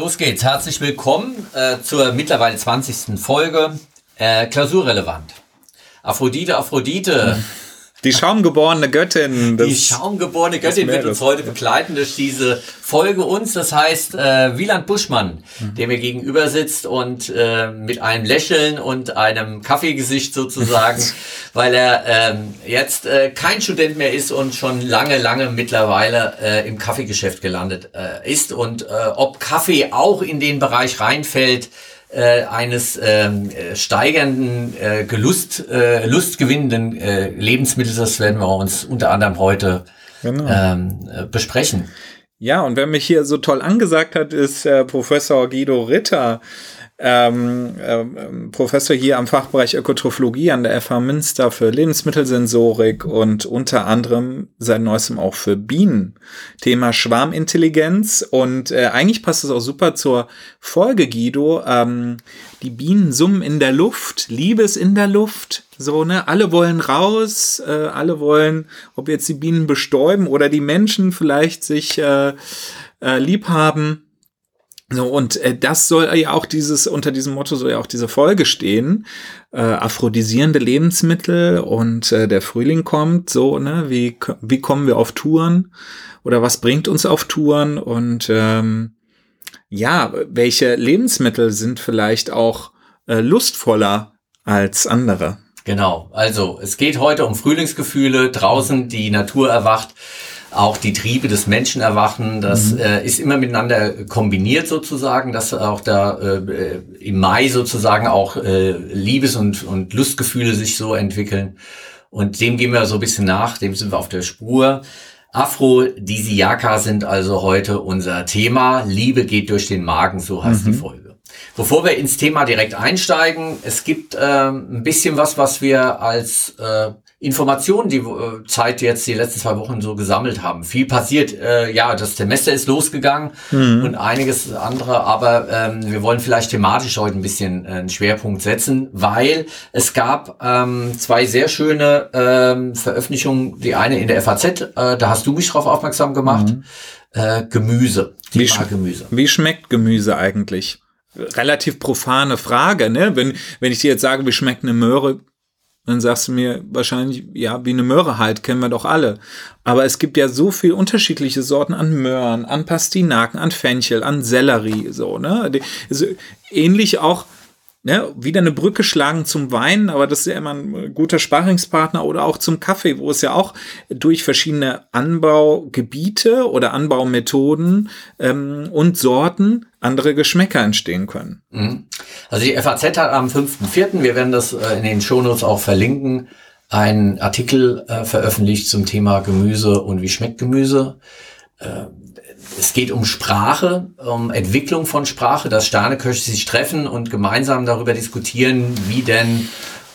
Los geht's. Herzlich willkommen äh, zur mittlerweile 20. Folge äh, Klausurrelevant. Aphrodite, Aphrodite. Die schaumgeborene Göttin. Die schaumgeborene Göttin wird uns heute begleiten durch diese Folge uns. Das heißt, äh, Wieland Buschmann, mhm. der mir gegenüber sitzt und äh, mit einem Lächeln und einem Kaffeegesicht sozusagen, weil er ähm, jetzt äh, kein Student mehr ist und schon lange, lange mittlerweile äh, im Kaffeegeschäft gelandet äh, ist. Und äh, ob Kaffee auch in den Bereich reinfällt, äh, eines ähm, äh, steigernden, äh, gelust, äh, lustgewinnenden äh, Lebensmittels, das werden wir uns unter anderem heute genau. ähm, äh, besprechen. Ja, und wer mich hier so toll angesagt hat, ist äh, Professor Guido Ritter ähm, ähm, Professor hier am Fachbereich Ökotrophologie an der FH Münster für Lebensmittelsensorik und unter anderem seit neuestem auch für Bienen. Thema Schwarmintelligenz und äh, eigentlich passt es auch super zur Folge, Guido. Ähm, die Bienen summen in der Luft, Liebes in der Luft. So, ne? Alle wollen raus, äh, alle wollen, ob jetzt die Bienen bestäuben oder die Menschen vielleicht sich äh, äh, lieb haben. So, und äh, das soll ja auch dieses, unter diesem Motto soll ja auch diese Folge stehen. Äh, aphrodisierende Lebensmittel und äh, der Frühling kommt, so, ne, wie, wie kommen wir auf Touren? Oder was bringt uns auf Touren? Und ähm, ja, welche Lebensmittel sind vielleicht auch äh, lustvoller als andere? Genau, also es geht heute um Frühlingsgefühle, draußen die Natur erwacht auch die Triebe des Menschen erwachen. Das mhm. äh, ist immer miteinander kombiniert sozusagen, dass auch da äh, im Mai sozusagen auch äh, Liebes- und, und Lustgefühle sich so entwickeln. Und dem gehen wir so ein bisschen nach, dem sind wir auf der Spur. Aphrodisiaka sind also heute unser Thema. Liebe geht durch den Magen, so heißt mhm. die Folge. Bevor wir ins Thema direkt einsteigen, es gibt äh, ein bisschen was, was wir als äh, Informationen, die äh, Zeit jetzt die letzten zwei Wochen so gesammelt haben. Viel passiert, äh, ja, das Semester ist losgegangen mhm. und einiges andere, aber ähm, wir wollen vielleicht thematisch heute ein bisschen äh, einen Schwerpunkt setzen, weil es gab ähm, zwei sehr schöne ähm, Veröffentlichungen. Die eine in der FAZ, äh, da hast du mich drauf aufmerksam gemacht. Mhm. Äh, Gemüse. Wie, sch Gemüse. wie schmeckt Gemüse eigentlich? Relativ profane Frage, ne? Wenn, wenn ich dir jetzt sage, wie schmeckt eine Möhre, dann sagst du mir wahrscheinlich, ja, wie eine Möhre halt, kennen wir doch alle. Aber es gibt ja so viel unterschiedliche Sorten an Möhren, an Pastinaken, an Fenchel, an Sellerie, so, ne? Also ähnlich auch ne, wieder eine Brücke schlagen zum Wein, aber das ist ja immer ein guter Sparringspartner oder auch zum Kaffee, wo es ja auch durch verschiedene Anbaugebiete oder Anbaumethoden ähm, und Sorten andere Geschmäcker entstehen können. Mhm. Also die FAZ hat am 5.4., wir werden das äh, in den Shownotes auch verlinken, einen Artikel äh, veröffentlicht zum Thema Gemüse und wie schmeckt Gemüse. Äh, es geht um Sprache, um Entwicklung von Sprache, dass Sterneköche sich treffen und gemeinsam darüber diskutieren, wie denn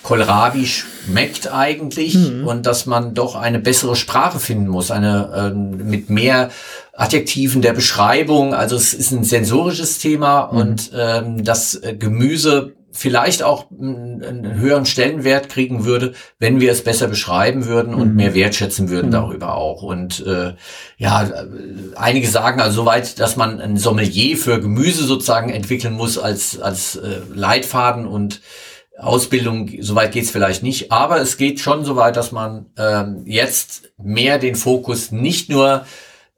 Kohlrabi schmeckt eigentlich mhm. und dass man doch eine bessere Sprache finden muss, eine äh, mit mehr Adjektiven der Beschreibung. Also es ist ein sensorisches Thema mhm. und ähm, das äh, Gemüse vielleicht auch einen höheren Stellenwert kriegen würde, wenn wir es besser beschreiben würden und mhm. mehr wertschätzen würden mhm. darüber auch. Und äh, ja, einige sagen also soweit, dass man ein Sommelier für Gemüse sozusagen entwickeln muss als, als äh, Leitfaden und Ausbildung, soweit geht's vielleicht nicht, aber es geht schon so weit, dass man ähm, jetzt mehr den Fokus nicht nur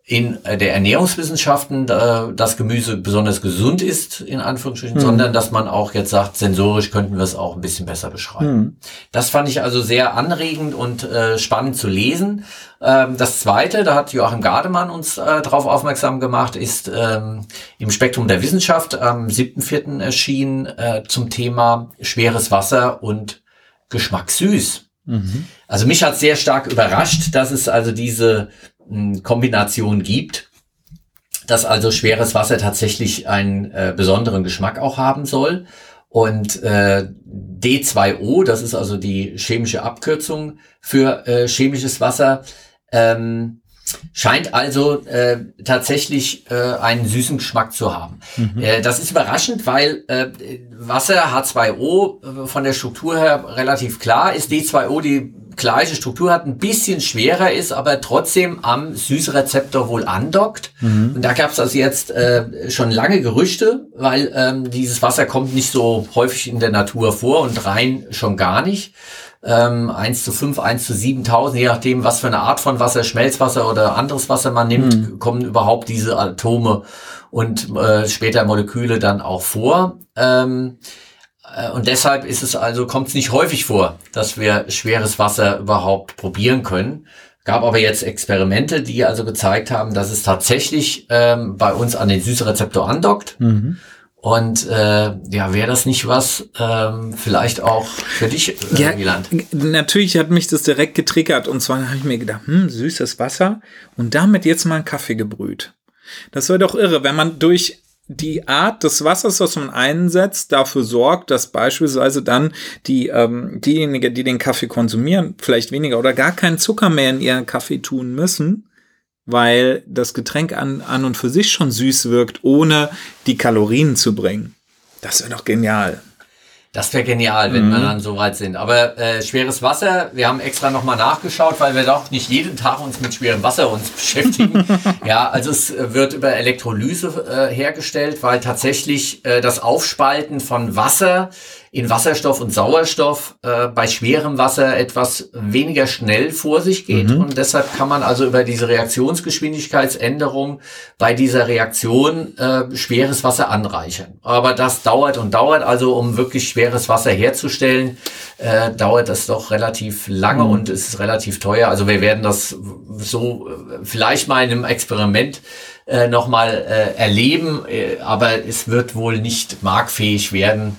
in äh, der Ernährungswissenschaften äh, das Gemüse besonders gesund ist, in Anführungsstrichen, mhm. sondern dass man auch jetzt sagt, sensorisch könnten wir es auch ein bisschen besser beschreiben. Mhm. Das fand ich also sehr anregend und äh, spannend zu lesen. Ähm, das zweite, da hat Joachim Gardemann uns äh, darauf aufmerksam gemacht, ist ähm, im Spektrum der Wissenschaft am 7.4. erschienen äh, zum Thema schweres Wasser und Geschmack süß. Mhm. Also mich hat sehr stark überrascht, dass es also diese Kombination gibt, dass also schweres Wasser tatsächlich einen äh, besonderen Geschmack auch haben soll. Und äh, D2O, das ist also die chemische Abkürzung für äh, chemisches Wasser, ähm, scheint also äh, tatsächlich äh, einen süßen Geschmack zu haben. Mhm. Äh, das ist überraschend, weil äh, Wasser H2O äh, von der Struktur her relativ klar ist. D2O, die gleiche Struktur hat, ein bisschen schwerer ist, aber trotzdem am Süßrezeptor wohl andockt. Mhm. Und da gab es also jetzt äh, schon lange Gerüchte, weil ähm, dieses Wasser kommt nicht so häufig in der Natur vor und rein schon gar nicht. Ähm, 1 zu 5, 1 zu 7000, je nachdem, was für eine Art von Wasser, Schmelzwasser oder anderes Wasser man nimmt, mhm. kommen überhaupt diese Atome und äh, später Moleküle dann auch vor. Ähm, äh, und deshalb ist es also, kommt es nicht häufig vor, dass wir schweres Wasser überhaupt probieren können. Gab aber jetzt Experimente, die also gezeigt haben, dass es tatsächlich ähm, bei uns an den Süßrezeptor andockt. Mhm. Und äh, ja, wäre das nicht was ähm, vielleicht auch für dich, äh, ja, Wieland? Natürlich hat mich das direkt getriggert. Und zwar habe ich mir gedacht, hm, süßes Wasser und damit jetzt mal einen Kaffee gebrüht. Das wäre doch irre, wenn man durch die Art des Wassers, was man einsetzt, dafür sorgt, dass beispielsweise dann die ähm, diejenigen, die den Kaffee konsumieren, vielleicht weniger oder gar keinen Zucker mehr in ihren Kaffee tun müssen, weil das Getränk an, an und für sich schon süß wirkt, ohne die Kalorien zu bringen. Das wäre doch genial. Das wäre genial, wenn mhm. wir dann so weit sind. Aber äh, schweres Wasser, wir haben extra nochmal nachgeschaut, weil wir doch nicht jeden Tag uns mit schwerem Wasser uns beschäftigen. ja, also es äh, wird über Elektrolyse äh, hergestellt, weil tatsächlich äh, das Aufspalten von Wasser in Wasserstoff und Sauerstoff äh, bei schwerem Wasser etwas weniger schnell vor sich geht. Mhm. Und deshalb kann man also über diese Reaktionsgeschwindigkeitsänderung bei dieser Reaktion äh, schweres Wasser anreichern. Aber das dauert und dauert. Also um wirklich schweres Wasser herzustellen, äh, dauert das doch relativ lange mhm. und ist relativ teuer. Also wir werden das so äh, vielleicht mal in einem Experiment äh, nochmal äh, erleben, äh, aber es wird wohl nicht markfähig werden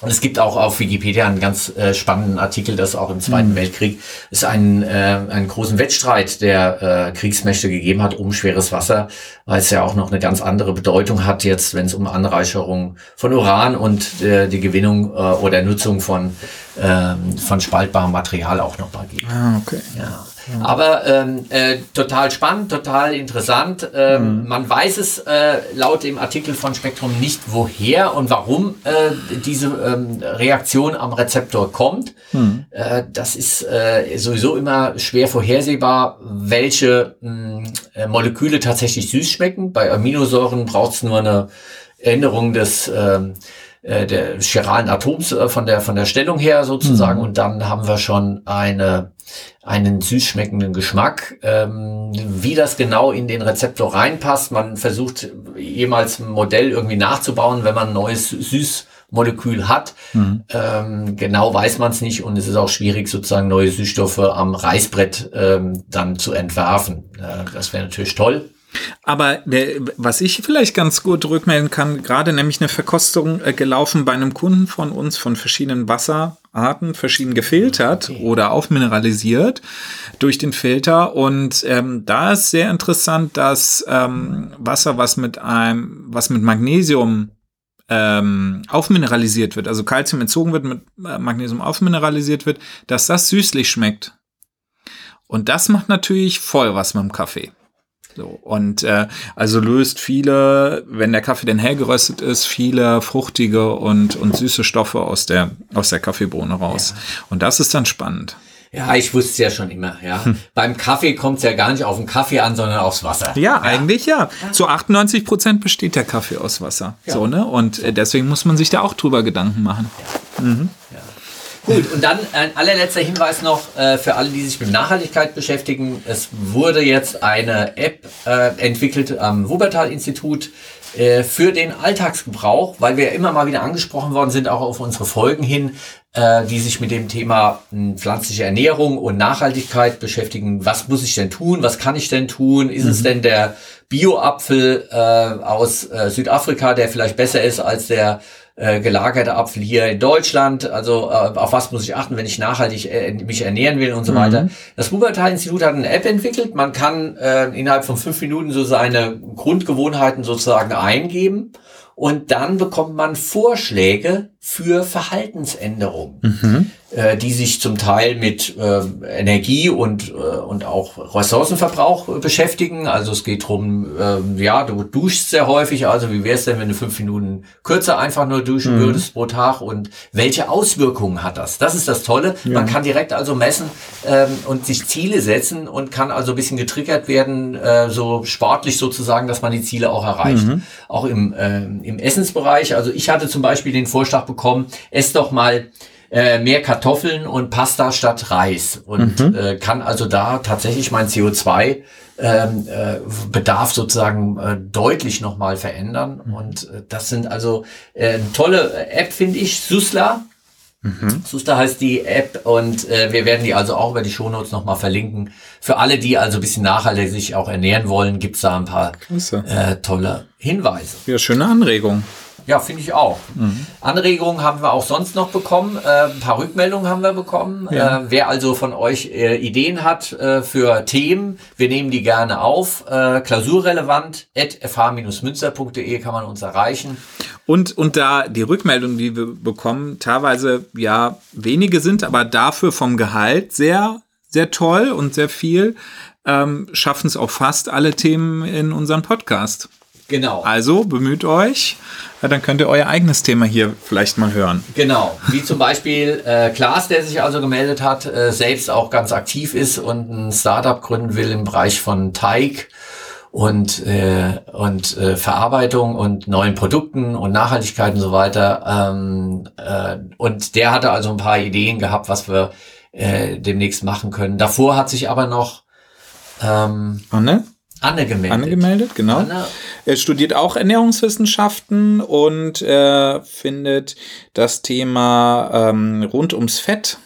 und es gibt auch auf Wikipedia einen ganz äh, spannenden Artikel, dass auch im Zweiten mhm. Weltkrieg es einen, äh, einen großen Wettstreit der äh, Kriegsmächte gegeben hat um schweres Wasser, weil es ja auch noch eine ganz andere Bedeutung hat jetzt, wenn es um Anreicherung von Uran und äh, die Gewinnung äh, oder Nutzung von, äh, von spaltbarem Material auch noch mal geht. Ah, okay. Ja. Aber ähm, äh, total spannend, total interessant. Ähm, mhm. Man weiß es äh, laut dem Artikel von Spektrum nicht, woher und warum äh, diese ähm, Reaktion am Rezeptor kommt. Mhm. Äh, das ist äh, sowieso immer schwer vorhersehbar, welche mh, hm, äh, Moleküle tatsächlich süß schmecken. Bei Aminosäuren braucht es nur eine Änderung des ähm, äh, der chiralen Atoms äh, von der von der Stellung her sozusagen mhm. und dann haben wir schon eine einen süß schmeckenden Geschmack. Ähm, wie das genau in den Rezeptor reinpasst, man versucht jemals ein Modell irgendwie nachzubauen, wenn man ein neues Süßmolekül hat. Mhm. Ähm, genau weiß man es nicht und es ist auch schwierig, sozusagen neue Süßstoffe am Reißbrett ähm, dann zu entwerfen. Äh, das wäre natürlich toll. Aber der, was ich vielleicht ganz gut rückmelden kann, gerade nämlich eine Verkostung äh, gelaufen bei einem Kunden von uns von verschiedenen Wasserarten, verschieden gefiltert okay. oder aufmineralisiert durch den Filter. Und ähm, da ist sehr interessant, dass ähm, Wasser, was mit einem, was mit Magnesium ähm, aufmineralisiert wird, also Kalzium entzogen wird, mit äh, Magnesium aufmineralisiert wird, dass das süßlich schmeckt. Und das macht natürlich voll was mit dem Kaffee. So, und äh, also löst viele, wenn der Kaffee denn hell geröstet ist, viele fruchtige und, und süße Stoffe aus der, aus der Kaffeebohne raus. Ja. Und das ist dann spannend. Ja, ich wusste es ja schon immer, ja. Hm. Beim Kaffee kommt es ja gar nicht auf den Kaffee an, sondern aufs Wasser. Ja, ja. eigentlich ja. Zu 98 Prozent besteht der Kaffee aus Wasser. Ja. So, ne? Und äh, deswegen muss man sich da auch drüber Gedanken machen. Ja. Mhm. Gut, und dann ein allerletzter Hinweis noch äh, für alle, die sich mit Nachhaltigkeit beschäftigen. Es wurde jetzt eine App äh, entwickelt am Wuppertal-Institut äh, für den Alltagsgebrauch, weil wir immer mal wieder angesprochen worden sind, auch auf unsere Folgen hin, äh, die sich mit dem Thema hm, pflanzliche Ernährung und Nachhaltigkeit beschäftigen. Was muss ich denn tun? Was kann ich denn tun? Ist mhm. es denn der Bio-Apfel äh, aus äh, Südafrika, der vielleicht besser ist als der äh, gelagerte Apfel hier in Deutschland. Also äh, auf was muss ich achten, wenn ich nachhaltig äh, mich ernähren will und so mhm. weiter. Das Wuppertal-Institut hat eine App entwickelt. Man kann äh, innerhalb von fünf Minuten so seine Grundgewohnheiten sozusagen eingeben und dann bekommt man Vorschläge, für Verhaltensänderungen, mhm. äh, die sich zum Teil mit äh, Energie und, äh, und auch Ressourcenverbrauch beschäftigen. Also es geht drum, äh, ja, du duschst sehr häufig, also wie wäre es denn, wenn du fünf Minuten kürzer einfach nur duschen mhm. würdest pro Tag und welche Auswirkungen hat das? Das ist das Tolle. Ja. Man kann direkt also messen ähm, und sich Ziele setzen und kann also ein bisschen getriggert werden, äh, so sportlich sozusagen, dass man die Ziele auch erreicht. Mhm. Auch im, äh, im Essensbereich. Also ich hatte zum Beispiel den Vorschlag bekommen, ess doch mal äh, mehr Kartoffeln und Pasta statt Reis und mhm. äh, kann also da tatsächlich mein CO2 ähm, äh, Bedarf sozusagen äh, deutlich nochmal verändern. Mhm. Und äh, das sind also äh, tolle App, finde ich, Susla. Mhm. Susta heißt die App und äh, wir werden die also auch über die Shownotes nochmal verlinken. Für alle, die also ein bisschen nachhaltig sich auch ernähren wollen, gibt's da ein paar äh, tolle Hinweise. Ja, schöne Anregung. Ja, finde ich auch. Mhm. Anregungen haben wir auch sonst noch bekommen. Äh, ein paar Rückmeldungen haben wir bekommen. Ja. Äh, wer also von euch äh, Ideen hat äh, für Themen, wir nehmen die gerne auf. Äh, klausurrelevant at fh-münster.de kann man uns erreichen. Und, und da die Rückmeldungen, die wir bekommen, teilweise ja wenige sind, aber dafür vom Gehalt sehr, sehr toll und sehr viel, ähm, schaffen es auch fast alle Themen in unserem Podcast. Genau. Also bemüht euch, dann könnt ihr euer eigenes Thema hier vielleicht mal hören. Genau, wie zum Beispiel äh, Klaas, der sich also gemeldet hat, äh, selbst auch ganz aktiv ist und ein Startup gründen will im Bereich von Teig und, äh, und äh, Verarbeitung und neuen Produkten und Nachhaltigkeit und so weiter. Ähm, äh, und der hatte also ein paar Ideen gehabt, was wir äh, demnächst machen können. Davor hat sich aber noch ähm, Anne? Anne gemeldet. Anne gemeldet, genau. Anne. Er studiert auch Ernährungswissenschaften und er findet das Thema ähm, rund ums Fett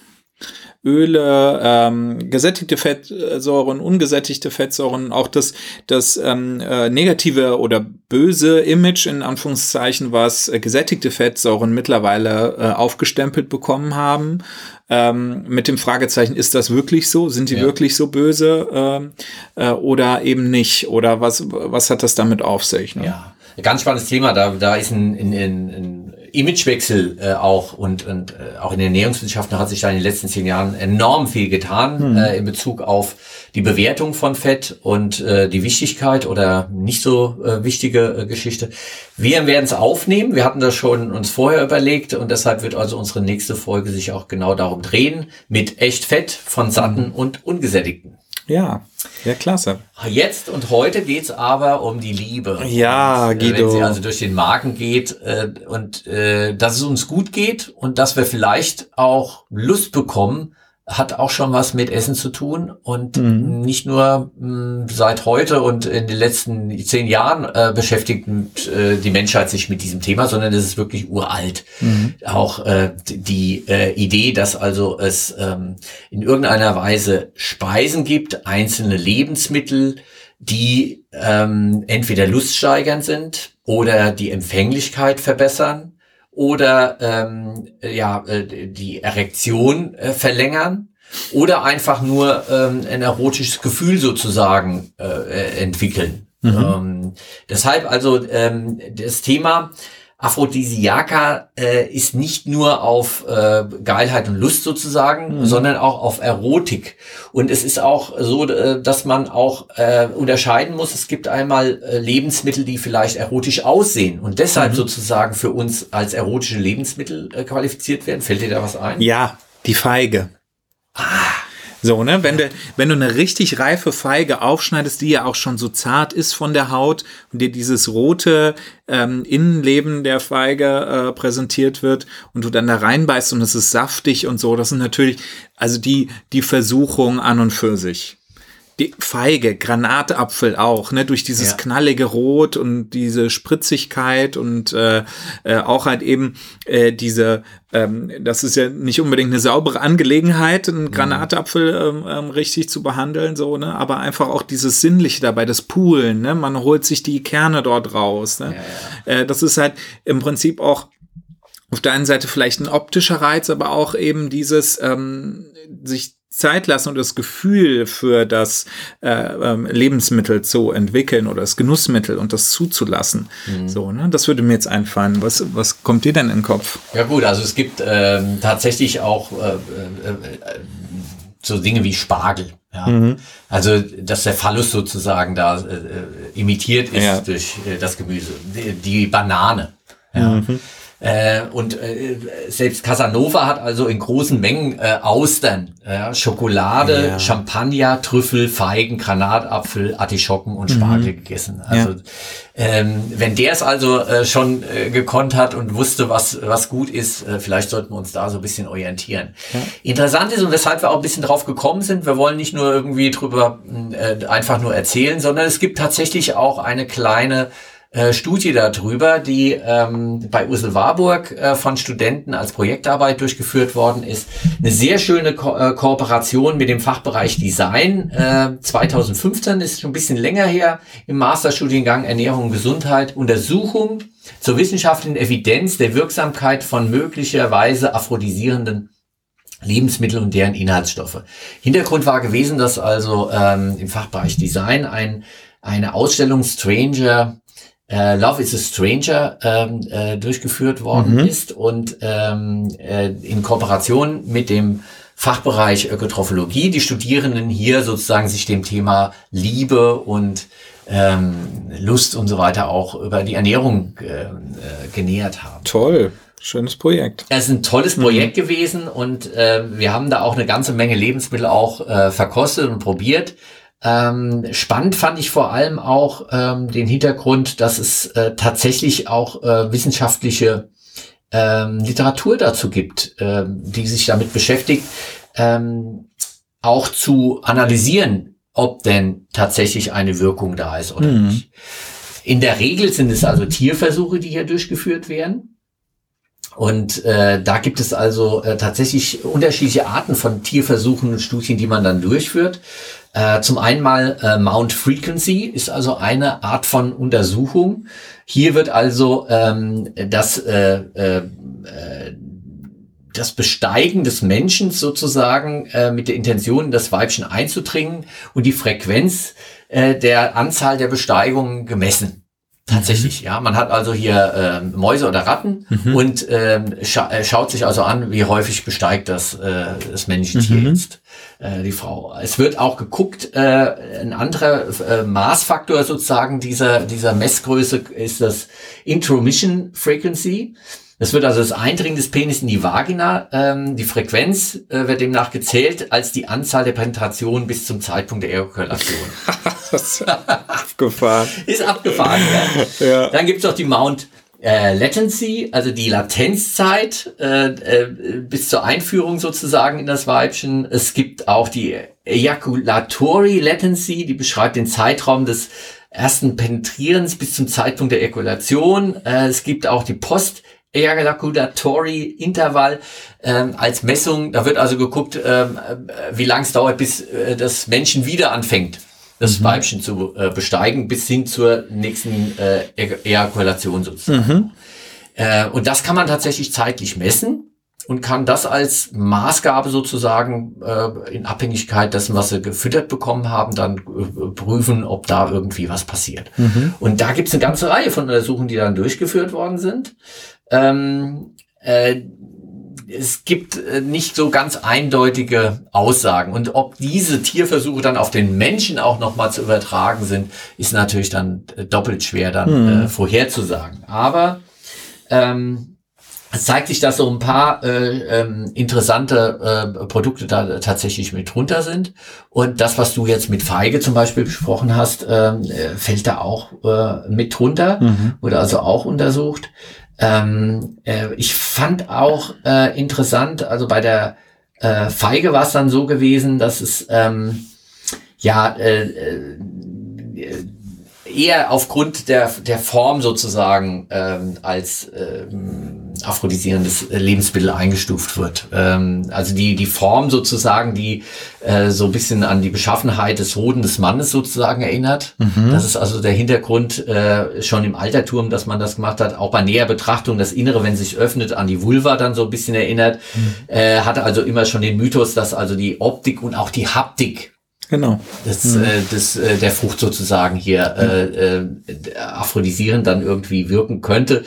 Öle, ähm, gesättigte Fettsäuren, ungesättigte Fettsäuren, auch das, das ähm, äh, negative oder böse Image in Anführungszeichen, was äh, gesättigte Fettsäuren mittlerweile äh, aufgestempelt bekommen haben. Ähm, mit dem Fragezeichen, ist das wirklich so? Sind die ja. wirklich so böse ähm, äh, oder eben nicht? Oder was, was hat das damit auf sich? Ne? Ja, ganz spannendes Thema. Da, da ist ein, ein, ein, ein Imagewechsel äh, auch und, und äh, auch in den Ernährungswissenschaften hat sich da in den letzten zehn Jahren enorm viel getan mhm. äh, in Bezug auf die Bewertung von Fett und äh, die Wichtigkeit oder nicht so äh, wichtige äh, Geschichte. Wir werden es aufnehmen. Wir hatten das schon uns vorher überlegt und deshalb wird also unsere nächste Folge sich auch genau darum drehen mit echt Fett von satten mhm. und ungesättigten. Ja, ja, klasse. Jetzt und heute geht's aber um die Liebe. Ja, und, äh, Guido. Wenn sie also durch den Magen geht äh, und äh, dass es uns gut geht und dass wir vielleicht auch Lust bekommen, hat auch schon was mit Essen zu tun und mhm. nicht nur mh, seit heute und in den letzten zehn Jahren äh, beschäftigt äh, die Menschheit sich mit diesem Thema, sondern es ist wirklich uralt. Mhm. Auch äh, die äh, Idee, dass also es ähm, in irgendeiner Weise Speisen gibt, einzelne Lebensmittel, die ähm, entweder luststeigernd sind oder die Empfänglichkeit verbessern oder ähm, ja äh, die Erektion äh, verlängern oder einfach nur ähm, ein erotisches Gefühl sozusagen äh, äh entwickeln. Mhm. Ähm, deshalb also ähm, das Thema Aphrodisiaka äh, ist nicht nur auf äh, Geilheit und Lust sozusagen, mhm. sondern auch auf Erotik. Und es ist auch so, äh, dass man auch äh, unterscheiden muss. Es gibt einmal äh, Lebensmittel, die vielleicht erotisch aussehen und deshalb mhm. sozusagen für uns als erotische Lebensmittel äh, qualifiziert werden. Fällt dir da was ein? Ja, die Feige. Ah. So, ne, wenn du, wenn du eine richtig reife Feige aufschneidest, die ja auch schon so zart ist von der Haut und dir dieses rote ähm, Innenleben der Feige äh, präsentiert wird und du dann da reinbeißt und es ist saftig und so, das sind natürlich, also die, die Versuchung an und für sich die Feige, Granatapfel auch, ne, durch dieses ja. knallige Rot und diese Spritzigkeit und äh, äh, auch halt eben äh, diese, ähm, das ist ja nicht unbedingt eine saubere Angelegenheit, einen mhm. Granatapfel ähm, ähm, richtig zu behandeln, so, ne, aber einfach auch dieses Sinnliche dabei, das Poolen, ne, man holt sich die Kerne dort raus, ne, ja, ja. Äh, das ist halt im Prinzip auch auf der einen Seite vielleicht ein optischer Reiz, aber auch eben dieses ähm, sich Zeit lassen und das Gefühl für das äh, ähm, Lebensmittel zu entwickeln oder das Genussmittel und das zuzulassen. Mhm. So, ne? Das würde mir jetzt einfallen. Was, was kommt dir denn in den Kopf? Ja gut, also es gibt ähm, tatsächlich auch äh, äh, äh so Dinge wie Spargel. Ja. Mhm. Also, dass der Phallus sozusagen da äh, imitiert ist ja. durch äh, das Gemüse. Die, die Banane. Ja. Mhm. Äh, und äh, selbst Casanova hat also in großen Mengen äh, Austern, äh, Schokolade, ja. Champagner, Trüffel, Feigen, Granatapfel, Artischocken und Spargel mhm. gegessen. Also ja. ähm, wenn der es also äh, schon äh, gekonnt hat und wusste, was, was gut ist, äh, vielleicht sollten wir uns da so ein bisschen orientieren. Ja. Interessant ist und weshalb wir auch ein bisschen drauf gekommen sind, wir wollen nicht nur irgendwie drüber äh, einfach nur erzählen, sondern es gibt tatsächlich auch eine kleine äh, Studie darüber, die ähm, bei Ursel Warburg äh, von Studenten als Projektarbeit durchgeführt worden ist. Eine sehr schöne Ko äh, Kooperation mit dem Fachbereich Design. Äh, 2015 ist schon ein bisschen länger her im Masterstudiengang Ernährung und Gesundheit. Untersuchung zur wissenschaftlichen Evidenz der Wirksamkeit von möglicherweise aphrodisierenden Lebensmittel und deren Inhaltsstoffe. Hintergrund war gewesen, dass also ähm, im Fachbereich Design ein, eine Ausstellung Stranger äh, Love is a Stranger ähm, äh, durchgeführt worden mhm. ist und ähm, äh, in Kooperation mit dem Fachbereich Ökotrophologie die Studierenden hier sozusagen sich dem Thema Liebe und ähm, Lust und so weiter auch über die Ernährung äh, äh, genähert haben. Toll. Schönes Projekt. Es ist ein tolles Projekt mhm. gewesen und äh, wir haben da auch eine ganze Menge Lebensmittel auch äh, verkostet und probiert. Ähm, spannend fand ich vor allem auch ähm, den Hintergrund, dass es äh, tatsächlich auch äh, wissenschaftliche ähm, Literatur dazu gibt, äh, die sich damit beschäftigt, ähm, auch zu analysieren, ob denn tatsächlich eine Wirkung da ist oder mhm. nicht. In der Regel sind es also Tierversuche, die hier durchgeführt werden. Und äh, da gibt es also äh, tatsächlich unterschiedliche Arten von Tierversuchen und Studien, die man dann durchführt. Äh, zum einen mal äh, Mount Frequency ist also eine Art von Untersuchung. Hier wird also ähm, das, äh, äh, äh, das Besteigen des Menschen sozusagen äh, mit der Intention, das Weibchen einzudringen und die Frequenz äh, der Anzahl der Besteigungen gemessen. Tatsächlich, mhm. ja. Man hat also hier ähm, Mäuse oder Ratten mhm. und ähm, scha äh, schaut sich also an, wie häufig besteigt das, äh, das männliche Tier mhm. jetzt, äh, die Frau. Es wird auch geguckt, äh, ein anderer äh, Maßfaktor sozusagen dieser, dieser Messgröße ist das Intromission Frequency. Es wird also das Eindringen des Penis in die Vagina. Ähm, die Frequenz äh, wird demnach gezählt als die Anzahl der Penetrationen bis zum Zeitpunkt der Ejakulation. das ist abgefahren. ist abgefahren, ja. ja. Dann gibt es noch die Mount äh, Latency, also die Latenzzeit äh, äh, bis zur Einführung sozusagen in das Weibchen. Es gibt auch die Ejaculatory Latency, die beschreibt den Zeitraum des ersten Penetrierens bis zum Zeitpunkt der Ejakulation. Äh, es gibt auch die Post Ejaculatory Intervall ähm, als Messung. Da wird also geguckt, ähm, äh, wie lang es dauert, bis äh, das Menschen wieder anfängt, das mhm. Weibchen zu äh, besteigen, bis hin zur nächsten äh, Ejakulation sozusagen. Mhm. Äh, und das kann man tatsächlich zeitlich messen und kann das als Maßgabe sozusagen äh, in Abhängigkeit dessen, was sie gefüttert bekommen haben, dann äh, prüfen, ob da irgendwie was passiert. Mhm. Und da gibt es eine ganze Reihe von Untersuchungen, die dann durchgeführt worden sind. Ähm, äh, es gibt äh, nicht so ganz eindeutige Aussagen. Und ob diese Tierversuche dann auf den Menschen auch nochmal zu übertragen sind, ist natürlich dann äh, doppelt schwer dann mhm. äh, vorherzusagen. Aber ähm, es zeigt sich, dass so ein paar äh, ähm, interessante äh, Produkte da tatsächlich mit drunter sind. Und das, was du jetzt mit Feige zum Beispiel besprochen hast, ähm, äh, fällt da auch äh, mit drunter, mhm. wurde also auch untersucht. Ähm, äh, ich fand auch äh, interessant, also bei der äh, Feige war es dann so gewesen, dass es ähm, ja äh, äh, eher aufgrund der, der Form sozusagen ähm, als ähm, aphrodisierendes Lebensmittel eingestuft wird. Ähm, also die, die Form sozusagen, die äh, so ein bisschen an die Beschaffenheit des Hoden des Mannes sozusagen erinnert. Mhm. Das ist also der Hintergrund äh, schon im Altertum, dass man das gemacht hat. Auch bei näher Betrachtung das Innere, wenn sich öffnet, an die Vulva dann so ein bisschen erinnert. Mhm. Äh, hatte also immer schon den Mythos, dass also die Optik und auch die Haptik Genau. Das, mhm. äh, das, äh, der Frucht sozusagen hier äh, äh, aphrodisierend dann irgendwie wirken könnte.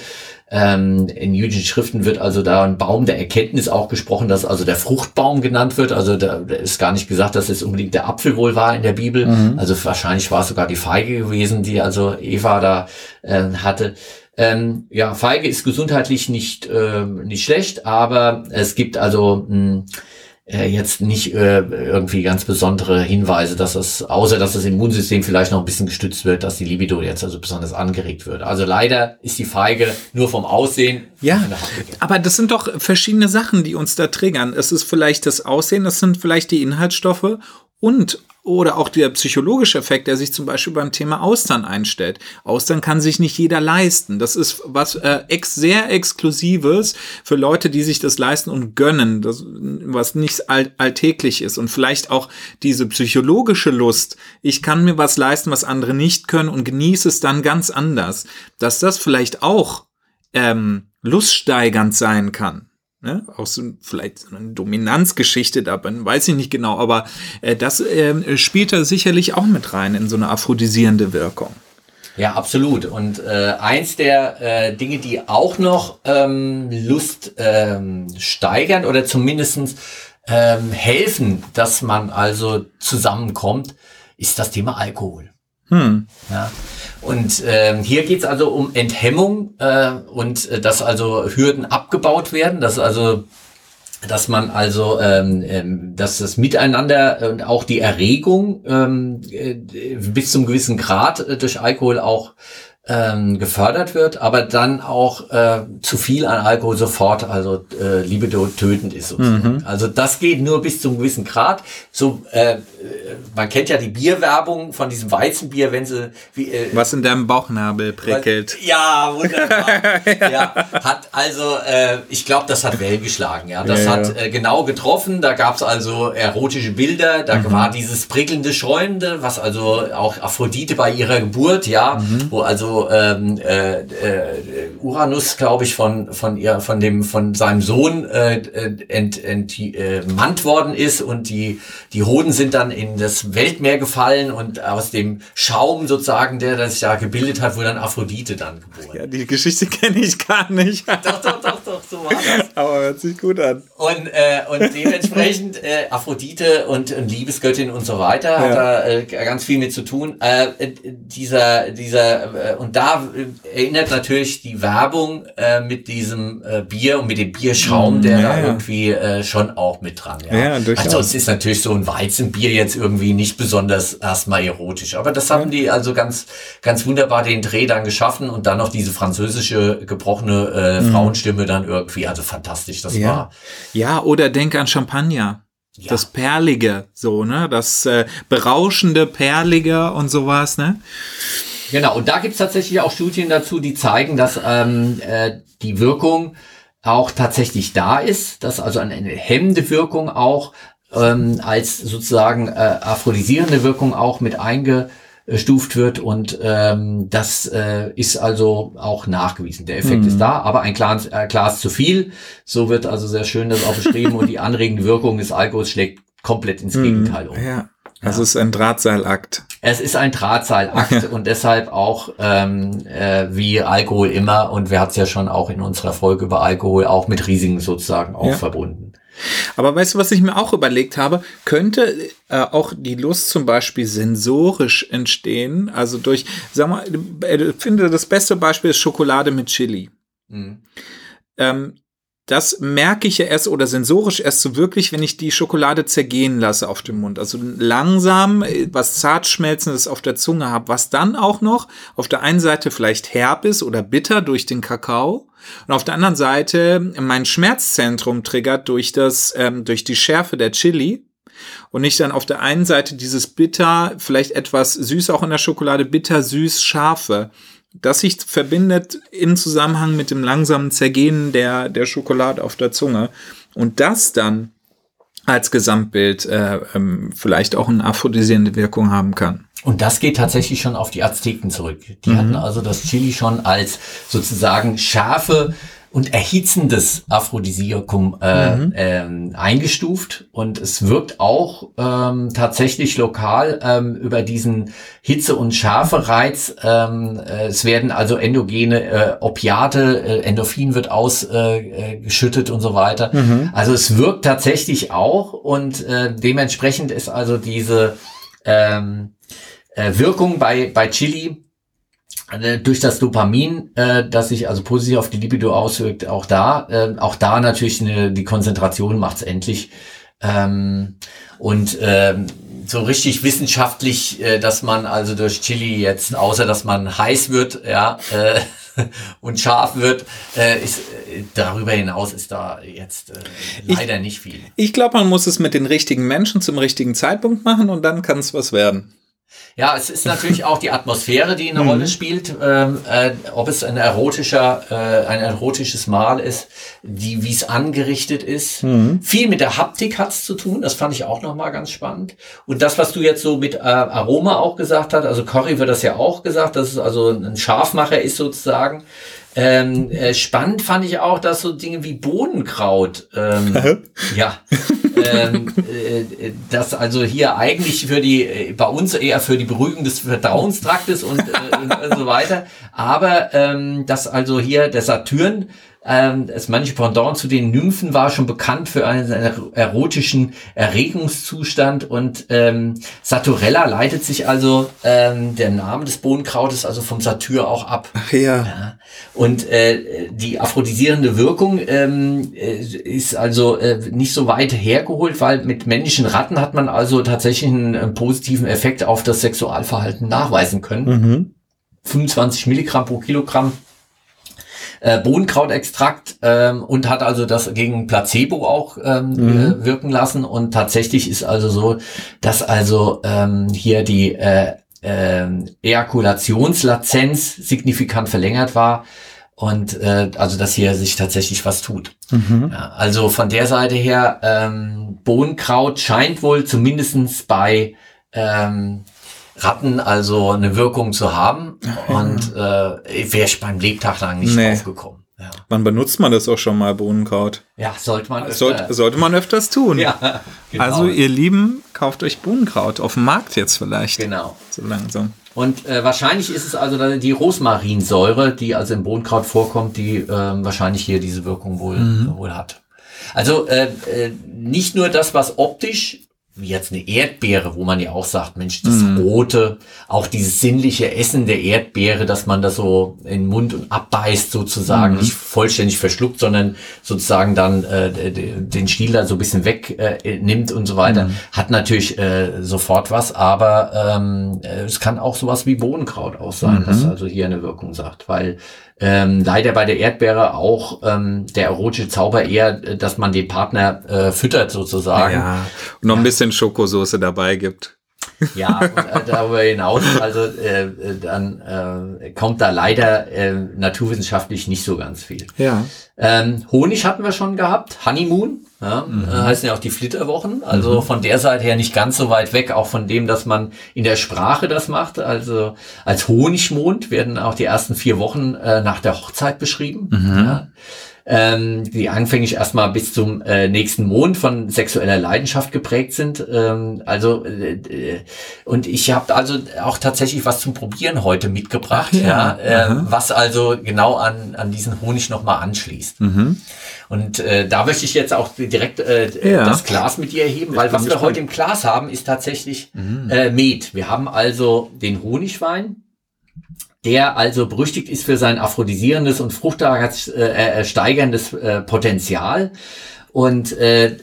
Ähm, in jüdischen Schriften wird also da ein Baum der Erkenntnis auch gesprochen, dass also der Fruchtbaum genannt wird. Also da, da ist gar nicht gesagt, dass es unbedingt der Apfel wohl war in der Bibel. Mhm. Also wahrscheinlich war es sogar die Feige gewesen, die also Eva da äh, hatte. Ähm, ja, Feige ist gesundheitlich nicht, äh, nicht schlecht, aber es gibt also mh, hm, äh, jetzt nicht äh, irgendwie ganz besondere Hinweise, dass es, außer dass das Immunsystem vielleicht noch ein bisschen gestützt wird, dass die Libido jetzt also besonders angeregt wird. Also leider ist die Feige nur vom Aussehen. Ja, aber das sind doch verschiedene Sachen, die uns da triggern. Es ist vielleicht das Aussehen, das sind vielleicht die Inhaltsstoffe und oder auch der psychologische Effekt, der sich zum Beispiel beim Thema Austern einstellt. Austern kann sich nicht jeder leisten. Das ist was äh, ex sehr Exklusives für Leute, die sich das leisten und gönnen, das, was nicht all alltäglich ist. Und vielleicht auch diese psychologische Lust, ich kann mir was leisten, was andere nicht können und genieße es dann ganz anders. Dass das vielleicht auch ähm, luststeigernd sein kann. Ne? Auch so vielleicht eine Dominanzgeschichte da weiß ich nicht genau, aber äh, das äh, spielt da sicherlich auch mit rein in so eine aphrodisierende Wirkung. Ja, absolut. Und äh, eins der äh, Dinge, die auch noch ähm, Lust ähm, steigern oder zumindestens ähm, helfen, dass man also zusammenkommt, ist das Thema Alkohol. Hm. Ja. Und äh, hier geht's also um Enthemmung äh, und äh, dass also Hürden abgebaut werden, dass also dass man also, ähm, ähm, dass das Miteinander und auch die Erregung ähm, äh, bis zum gewissen Grad äh, durch Alkohol auch ähm, gefördert wird, aber dann auch äh, zu viel an Alkohol sofort, also äh, Libido tötend ist. Sozusagen. Mhm. Also das geht nur bis zum gewissen Grad. So, äh, man kennt ja die Bierwerbung von diesem Weizenbier, wenn sie wie, äh, was in deinem Bauchnabel prickelt. Ja, wunderbar. ja. ja. hat also, äh, ich glaube, das hat Wellen geschlagen. Ja, das ja, hat äh, genau getroffen. Da gab es also erotische Bilder. Da mhm. war dieses prickelnde, schäumende, was also auch Aphrodite bei ihrer Geburt, ja, mhm. wo also ähm, äh, äh, Uranus, glaube ich, von von ihr, von dem von seinem Sohn äh, ent, entmannt äh, worden ist und die die Hoden sind dann in das Weltmeer gefallen und aus dem Schaum sozusagen, der das sich da gebildet hat, wurde dann Aphrodite dann geboren. Ja, die Geschichte kenne ich gar nicht. doch, doch, doch, doch, so war das. Aber hört sich gut an. Und äh, und dementsprechend äh, Aphrodite und, und Liebesgöttin und so weiter ja. hat da äh, ganz viel mit zu tun. Äh, dieser dieser äh, und da äh, erinnert natürlich die Werbung äh, mit diesem äh, Bier und mit dem Bierschaum, mm, der ja, da ja. irgendwie äh, schon auch mit dran. Ja, ja durchaus. Ansonsten ist natürlich so ein Weizenbier jetzt irgendwie nicht besonders erstmal erotisch. Aber das haben die also ganz, ganz wunderbar den Dreh dann geschaffen und dann noch diese französische gebrochene äh, mm. Frauenstimme dann irgendwie, also fantastisch, das war. Ja, oder denk an Champagner. Ja. Das Perlige, so, ne? Das äh, berauschende, Perlige und sowas, ne? Genau, und da gibt's tatsächlich auch Studien dazu, die zeigen, dass ähm, äh, die Wirkung auch tatsächlich da ist, dass also eine hemmende Wirkung auch ähm, als sozusagen äh, aphrodisierende Wirkung auch mit eingestuft wird und ähm, das äh, ist also auch nachgewiesen. Der Effekt mhm. ist da, aber ein Glas, äh, Glas zu viel, so wird also sehr schön das auch beschrieben und die anregende Wirkung des Alkohols schlägt komplett ins mhm. Gegenteil um. Ja. Also es ist ein Drahtseilakt. Es ist ein Drahtseilakt und deshalb auch ähm, äh, wie Alkohol immer und wir hatten es ja schon auch in unserer Folge über Alkohol auch mit Risiken sozusagen auch ja. verbunden. Aber weißt du, was ich mir auch überlegt habe? Könnte äh, auch die Lust zum Beispiel sensorisch entstehen? Also durch, sag mal, ich finde das beste Beispiel ist Schokolade mit Chili. Mhm. Ähm, das merke ich ja erst oder sensorisch erst so wirklich, wenn ich die Schokolade zergehen lasse auf dem Mund. Also langsam was Zartschmelzendes auf der Zunge habe, was dann auch noch auf der einen Seite vielleicht herb ist oder bitter durch den Kakao und auf der anderen Seite mein Schmerzzentrum triggert durch das, ähm, durch die Schärfe der Chili. Und nicht dann auf der einen Seite dieses bitter, vielleicht etwas süß auch in der Schokolade, bitter, süß, scharfe das sich verbindet im Zusammenhang mit dem langsamen Zergehen der, der Schokolade auf der Zunge. Und das dann als Gesamtbild äh, ähm, vielleicht auch eine aphrodisierende Wirkung haben kann. Und das geht tatsächlich schon auf die Azteken zurück. Die mhm. hatten also das Chili schon als sozusagen scharfe und erhitzendes Aphrodisiakum äh, mhm. ähm, eingestuft und es wirkt auch ähm, tatsächlich lokal ähm, über diesen Hitze- und Schärfe-Reiz. Ähm, äh, es werden also endogene äh, Opiate, äh, Endorphin wird ausgeschüttet äh, und so weiter. Mhm. Also es wirkt tatsächlich auch und äh, dementsprechend ist also diese ähm, äh, Wirkung bei, bei Chili äh, durch das Dopamin, äh, das sich also positiv auf die Libido auswirkt, auch da, äh, auch da natürlich eine, die Konzentration macht's endlich. Ähm, und ähm, so richtig wissenschaftlich, äh, dass man also durch Chili jetzt, außer dass man heiß wird, ja, äh, und scharf wird, äh, ist äh, darüber hinaus ist da jetzt äh, leider ich, nicht viel. Ich glaube, man muss es mit den richtigen Menschen zum richtigen Zeitpunkt machen und dann kann es was werden. Ja, es ist natürlich auch die Atmosphäre, die eine mhm. Rolle spielt. Ähm, äh, ob es ein erotischer, äh, ein erotisches Mahl ist, die, wie es angerichtet ist. Mhm. Viel mit der Haptik hat's zu tun. Das fand ich auch nochmal ganz spannend. Und das, was du jetzt so mit äh, Aroma auch gesagt hast, also Curry wird das ja auch gesagt, dass es also ein Scharfmacher ist sozusagen. Ähm, äh, spannend fand ich auch, dass so Dinge wie Bodenkraut, ähm, ja, ähm, äh, das also hier eigentlich für die, äh, bei uns eher für die Beruhigung des Verdauungstraktes und, äh, und so weiter, aber ähm, dass also hier der Saturn ähm, das manche Pendant zu den Nymphen war schon bekannt für einen, erotischen Erregungszustand und ähm, Saturella leitet sich also ähm, der Name des Bohnenkrautes also vom Satyr auch ab. Ach ja. ja. Und äh, die aphrodisierende Wirkung ähm, äh, ist also äh, nicht so weit hergeholt, weil mit männlichen Ratten hat man also tatsächlich einen, einen positiven Effekt auf das Sexualverhalten nachweisen können. Mhm. 25 Milligramm pro Kilogramm äh, Bohnenkrautextrakt ähm, und hat also das gegen Placebo auch ähm, mhm. äh, wirken lassen. Und tatsächlich ist also so, dass also ähm, hier die äh, äh, Ejakulationslazenz signifikant verlängert war und äh, also dass hier sich tatsächlich was tut. Mhm. Ja, also von der Seite her ähm, Bohnenkraut scheint wohl zumindestens bei ähm, Ratten also eine Wirkung zu haben. Und äh, wäre ich beim Lebtag lang nicht nee. draufgekommen. Ja. Wann benutzt man das auch schon mal, Bohnenkraut? Ja, sollte man öfter. Sollte, sollte man öfters tun. Ja, genau. Also ihr Lieben, kauft euch Bohnenkraut. Auf dem Markt jetzt vielleicht. Genau. So langsam. Und äh, wahrscheinlich ist es also die Rosmarinsäure, die also im Bohnenkraut vorkommt, die äh, wahrscheinlich hier diese Wirkung wohl, mhm. wohl hat. Also äh, äh, nicht nur das, was optisch wie jetzt eine Erdbeere, wo man ja auch sagt, Mensch, das mm. Rote, auch dieses sinnliche Essen der Erdbeere, dass man das so in den Mund und abbeißt sozusagen, mm. nicht vollständig verschluckt, sondern sozusagen dann äh, den Stiel da so ein bisschen wegnimmt äh, und so weiter, mm. hat natürlich äh, sofort was, aber ähm, äh, es kann auch sowas wie Bohnenkraut auch sein, -hmm. das also hier eine Wirkung sagt, weil ähm, leider bei der Erdbeere auch ähm, der erotische Zauber eher, äh, dass man den Partner äh, füttert sozusagen. Ja, und noch ja. ein bisschen Schokosoße dabei gibt. Ja, und äh, darüber hinaus, also äh, äh, dann äh, kommt da leider äh, naturwissenschaftlich nicht so ganz viel. Ja. Ähm, Honig hatten wir schon gehabt, Honeymoon, ja, mhm. äh, heißen ja auch die Flitterwochen, also mhm. von der Seite her nicht ganz so weit weg, auch von dem, dass man in der Sprache das macht. Also als Honigmond werden auch die ersten vier Wochen äh, nach der Hochzeit beschrieben. Mhm. Ja ähm, die anfänglich erstmal bis zum äh, nächsten Mond von sexueller Leidenschaft geprägt sind. Ähm, also äh, äh und ich habe also auch tatsächlich was zum Probieren heute mitgebracht, Ach, ja, ja äh, was also genau an, an diesen Honig nochmal anschließt. Mhm. Und äh, da möchte ich jetzt auch direkt äh, ja. das Glas mit dir erheben, weil was wir heute im Glas haben, ist tatsächlich mhm. äh, Met. Wir haben also den Honigwein, der also berüchtigt ist für sein aphrodisierendes und fruchtsteigerndes äh, äh, Potenzial. Und äh,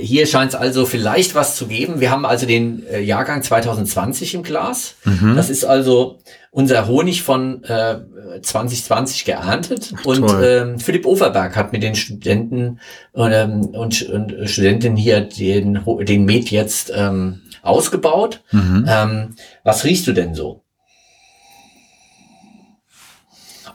hier scheint es also vielleicht was zu geben. Wir haben also den äh, Jahrgang 2020 im Glas. Mhm. Das ist also unser Honig von äh, 2020 geerntet. Ach, und ähm, Philipp Overberg hat mit den Studenten ähm, und, und Studentinnen hier den, den Met jetzt ähm, ausgebaut. Mhm. Ähm, was riechst du denn so?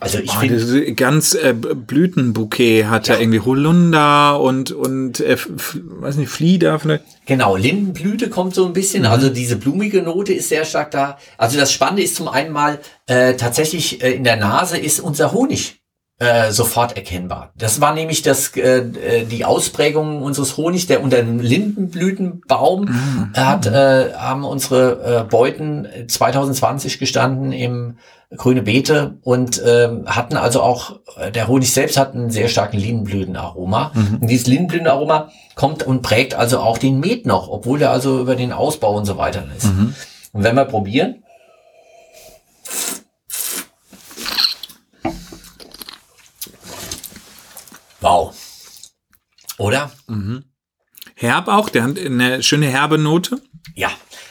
Also ich Oh, finde, ganz äh, Blütenbouquet hat ja. irgendwie Holunder und und äh, weiß nicht Flieder vielleicht. genau, Lindenblüte kommt so ein bisschen, also diese blumige Note ist sehr stark da. Also das Spannende ist zum einen mal, äh, tatsächlich äh, in der Nase ist unser Honig äh, sofort erkennbar. Das war nämlich das, äh, äh, die Ausprägung unseres Honigs, der unter einem Lindenblütenbaum äh, hat, äh, haben unsere äh, Beuten 2020 gestanden im grüne Beete und ähm, hatten also auch, äh, der Honig selbst hat einen sehr starken Lindenblütenaroma. Und dieses Lindenblütenaroma kommt und prägt also auch den Met noch, obwohl der also über den Ausbau und so weiter ist. Und wenn wir probieren, wow. Oder? Herb auch, der hat eine schöne herbe Note. Ja,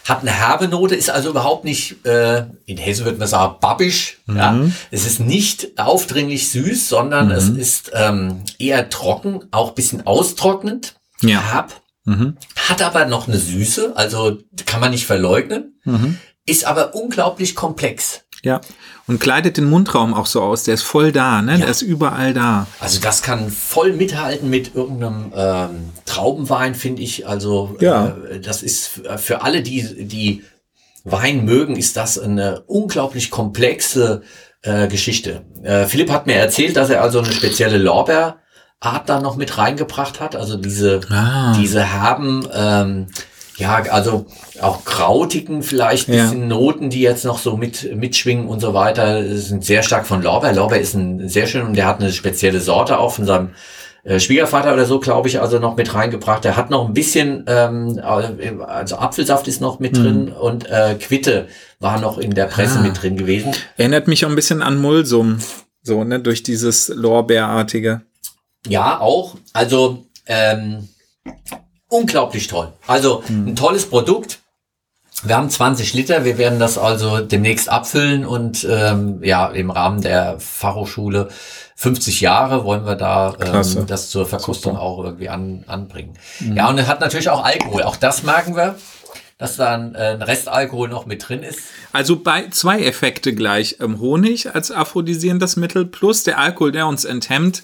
hat eine herbe Note, ist also überhaupt nicht, äh, in Hessen würde man sagen, babbisch. Ja. Es ist nicht aufdringlich süß, sondern es ist ähm, eher trocken, auch bisschen austrocknend. Ja. Herb. Hat aber noch eine Süße, also kann man nicht verleugnen. Ist aber unglaublich komplex. Ja. Und kleidet den Mundraum auch so aus. Der ist voll da, ne? Ja. Der ist überall da. Also das kann voll mithalten mit irgendeinem ähm, Traubenwein, finde ich. Also Ja. äh, das ist f- für alle, die, die Wein mögen, ist das eine unglaublich komplexe äh, Geschichte. Äh, Philipp hat mir erzählt, dass er also eine spezielle Lorbeerart da noch mit reingebracht hat. Also diese, Ah. diese herben, ähm, ja, also auch krautigen vielleicht Ja. bisschen Noten, die jetzt noch so mit mitschwingen und so weiter, sind sehr stark von Lorbeer. Lorbeer ist ein sehr schön und der hat eine spezielle Sorte auch von seinem äh, Schwiegervater oder so, glaube ich, also noch mit reingebracht. Der hat noch ein bisschen, ähm, also Apfelsaft ist noch mit drin und äh, Quitte war noch in der Presse Ah. mit drin gewesen. Erinnert mich auch ein bisschen an Mulsum. So, ne? Durch dieses Lorbeerartige. Ja, auch. Also ähm, unglaublich toll. Also ein tolles Produkt. Wir haben 20 Liter. Wir werden das also demnächst abfüllen und ähm, ja im Rahmen der Fachhochschule 50 Jahre wollen wir da ähm, das zur Verkostung auch irgendwie an, anbringen. Ja, und es hat natürlich auch Alkohol. Auch das merken wir, dass da ein, äh, ein Restalkohol noch mit drin ist. Also bei zwei Effekte gleich. Ähm, Honig als aphrodisierendes Mittel plus der Alkohol, der uns enthemmt.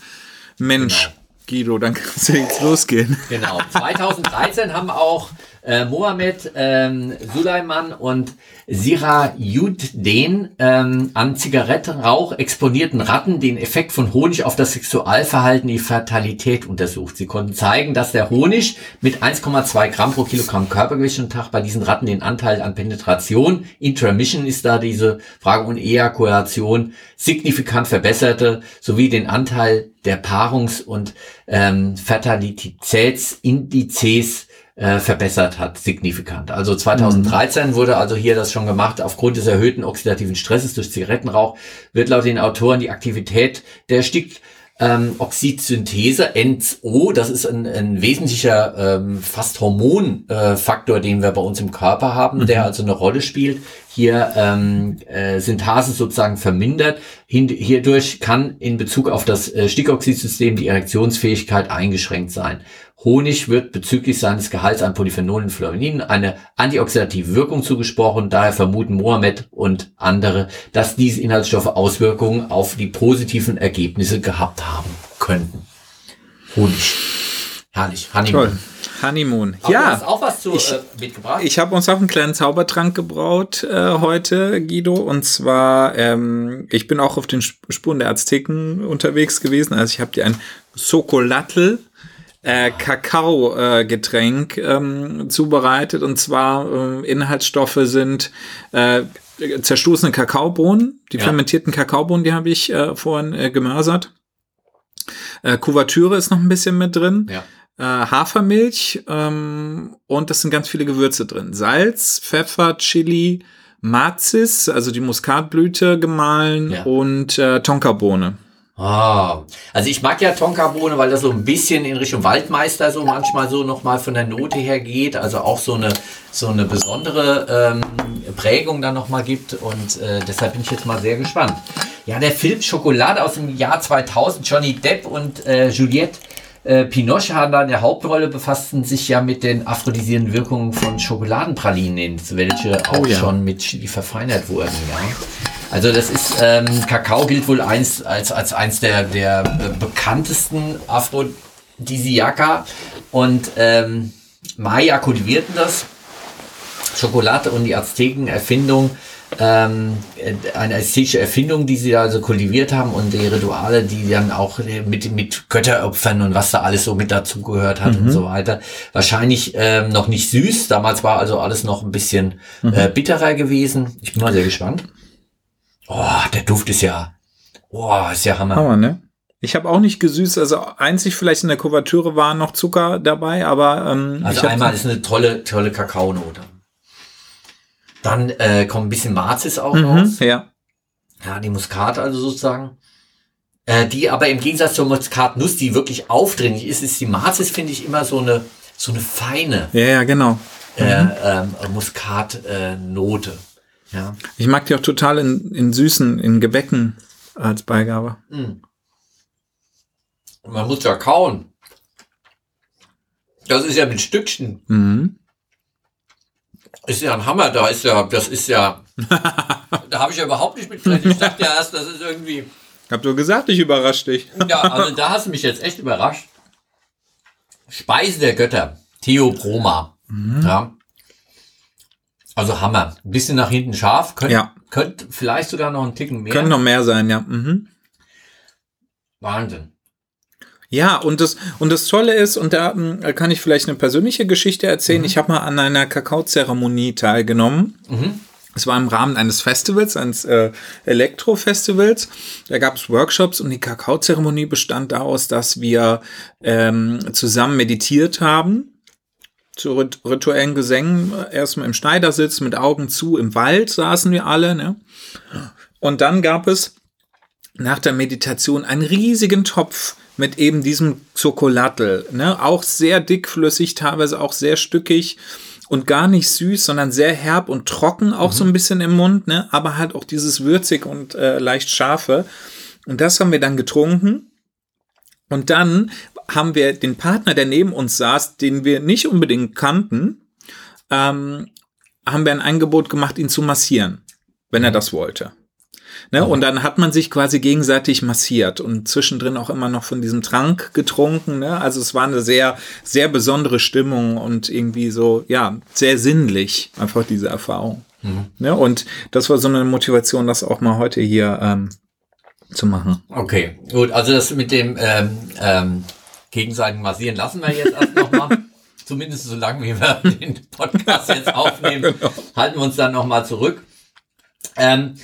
Mensch, Guido, dann kann es jetzt losgehen. Genau. 2013 haben auch äh, Mohammed ähm, Suleiman und Sira Yudden ähm, an Zigarettenrauch exponierten Ratten den Effekt von Honig auf das Sexualverhalten, die Fertilität untersucht. Sie konnten zeigen, dass der Honig mit 1,2 Gramm pro Kilogramm Körpergewicht und Tag bei diesen Ratten den Anteil an Penetration, Intramission ist da diese Frage und Ejakulation signifikant verbesserte, sowie den Anteil der Paarungs- und ähm, Fertilitätsindizes äh, verbessert hat, signifikant. Also 2013 wurde also hier das schon gemacht. Aufgrund des erhöhten oxidativen Stresses durch Zigarettenrauch wird laut den Autoren die Aktivität der Stick ähm, Oxidsynthese, NO, das ist ein, ein wesentlicher ähm, fast Hormonfaktor, äh, den wir bei uns im Körper haben, der also eine Rolle spielt. Hier ähm, äh, Synthase sozusagen vermindert. Hin, hierdurch kann in Bezug auf das äh, Stickoxidsystem die Erektionsfähigkeit eingeschränkt sein. Honig wird bezüglich seines Gehalts an Polyphenolen und Flavaninen eine antioxidative Wirkung zugesprochen. Daher vermuten Mohammed und andere, dass diese Inhaltsstoffe Auswirkungen auf die positiven Ergebnisse gehabt haben könnten. Honig. Herrlich. Honeymoon. Toll. Honeymoon. Aber Du ja. hast auch was zu, ich- äh, mitgebracht. Ich habe uns auch einen kleinen Zaubertrank gebraut äh, heute, Guido. Und zwar, ähm, ich bin auch auf den Sp- Spuren der Azteken unterwegs gewesen. Also ich habe dir ein Socolatl äh, Kakao-Getränk ähm, zubereitet. Und zwar äh, Inhaltsstoffe sind äh, zerstoßene Kakaobohnen. Die Ja. fermentierten Kakaobohnen, die habe ich äh, vorhin äh, gemörsert. Äh, Kuvertüre ist noch ein bisschen mit drin ja. äh, Hafermilch ähm, und das sind ganz viele Gewürze drin. Salz, Pfeffer, Chili, Mazis, also die Muskatblüte gemahlen Ja. und äh, Tonkabohne. Ah, also ich mag ja Tonkabohne, weil das so ein bisschen in Richtung Waldmeister so manchmal so nochmal von der Note her geht, also auch so eine so eine besondere ähm, Prägung dann nochmal gibt. Und äh, deshalb bin ich jetzt mal sehr gespannt. Ja, der Film Schokolade aus dem Jahr 2000, Johnny Depp und äh, Juliette Äh, Pinoche hat in der Hauptrolle befassten sich ja mit den aphrodisierenden Wirkungen von Schokoladenpralinen, welche auch Oh ja. schon mit Chili verfeinert wurden. Ja. Also das ist, ähm, Kakao gilt wohl eins, als, als eins der, der äh, bekanntesten Aphrodisiaka und ähm, Maya kultivierten das. Schokolade und die Azteken Erfindung, ähm, äh, eine ästhetische Erfindung, die sie da also kultiviert haben und die Rituale, die dann auch äh, mit, mit Götteropfern und was da alles so mit dazugehört hat und so weiter. Wahrscheinlich ähm, noch nicht süß. Damals war also alles noch ein bisschen äh, bitterer gewesen. Ich bin mal sehr gespannt. Oh, der Duft ist ja, oh, ist ja Hammer. Hammer, ne? Ich habe auch nicht gesüßt, also einzig vielleicht in der Kuvertüre war noch Zucker dabei, aber ähm, Also einmal ist eine tolle, tolle Kakaonote. Dann äh, kommt ein bisschen Marzis auch raus. mhm, ja. Ja, die Muskat also sozusagen. Äh, die aber im Gegensatz zur Muskatnuss, die wirklich aufdringlich ist, ist die Marzis, finde ich, immer so eine, so eine feine Ja, ja, genau. äh, ähm, Muskatnote. ja. Ich mag die auch total in, in Süßen, in Gebäcken als Beigabe. Und man muss ja kauen. Das ist ja mit Stückchen. Mhm. Ist ja ein Hammer, da ist ja, das ist ja, da habe ich ja überhaupt nicht mit gerechnet. Ich dachte ja erst, das ist irgendwie, Hab du gesagt, ich überrasch dich. ja, also da hast du mich jetzt echt überrascht. Speise der Götter, Theobroma. Ja. Also Hammer. Ein bisschen nach hinten scharf. Könnt, Ja. Könnte vielleicht sogar noch einen Ticken mehr. Können noch mehr sein, ja. Mhm. Wahnsinn. Ja, und das, und das Tolle ist, und da mm, kann ich vielleicht eine persönliche Geschichte erzählen. Ich habe mal an einer Kakaozeremonie teilgenommen. Es war im Rahmen eines Festivals, eines äh, Elektro-Festivals. Da gab es Workshops und die Kakaozeremonie bestand daraus, dass wir ähm, zusammen meditiert haben. Zu rit rituellen Gesängen, erstmal im Schneidersitz mit Augen zu, im Wald saßen wir alle. Ne? Und dann gab es nach der Meditation einen riesigen Topf mit eben diesem Schokolatl, ne? Auch sehr dickflüssig, teilweise auch sehr stückig und gar nicht süß, sondern sehr herb und trocken, auch so ein bisschen im Mund, ne? Aber halt auch dieses würzig und äh, leicht scharfe. Und das haben wir dann getrunken. Und dann haben wir den Partner, der neben uns saß, den wir nicht unbedingt kannten, ähm, haben wir ein Angebot gemacht, ihn zu massieren, wenn er das wollte. Ne? Und dann hat man sich quasi gegenseitig massiert und zwischendrin auch immer noch von diesem Trank getrunken. Ne? Also es war eine sehr, sehr besondere Stimmung und irgendwie so, ja, sehr sinnlich, einfach diese Erfahrung. Ne? Und das war so eine Motivation, das auch mal heute hier ähm, zu machen. Okay, gut. Also das mit dem ähm, ähm, gegenseitigen Massieren lassen wir jetzt erst nochmal. Zumindest so lange, wie wir den Podcast jetzt aufnehmen, halten wir uns dann nochmal zurück. Ähm,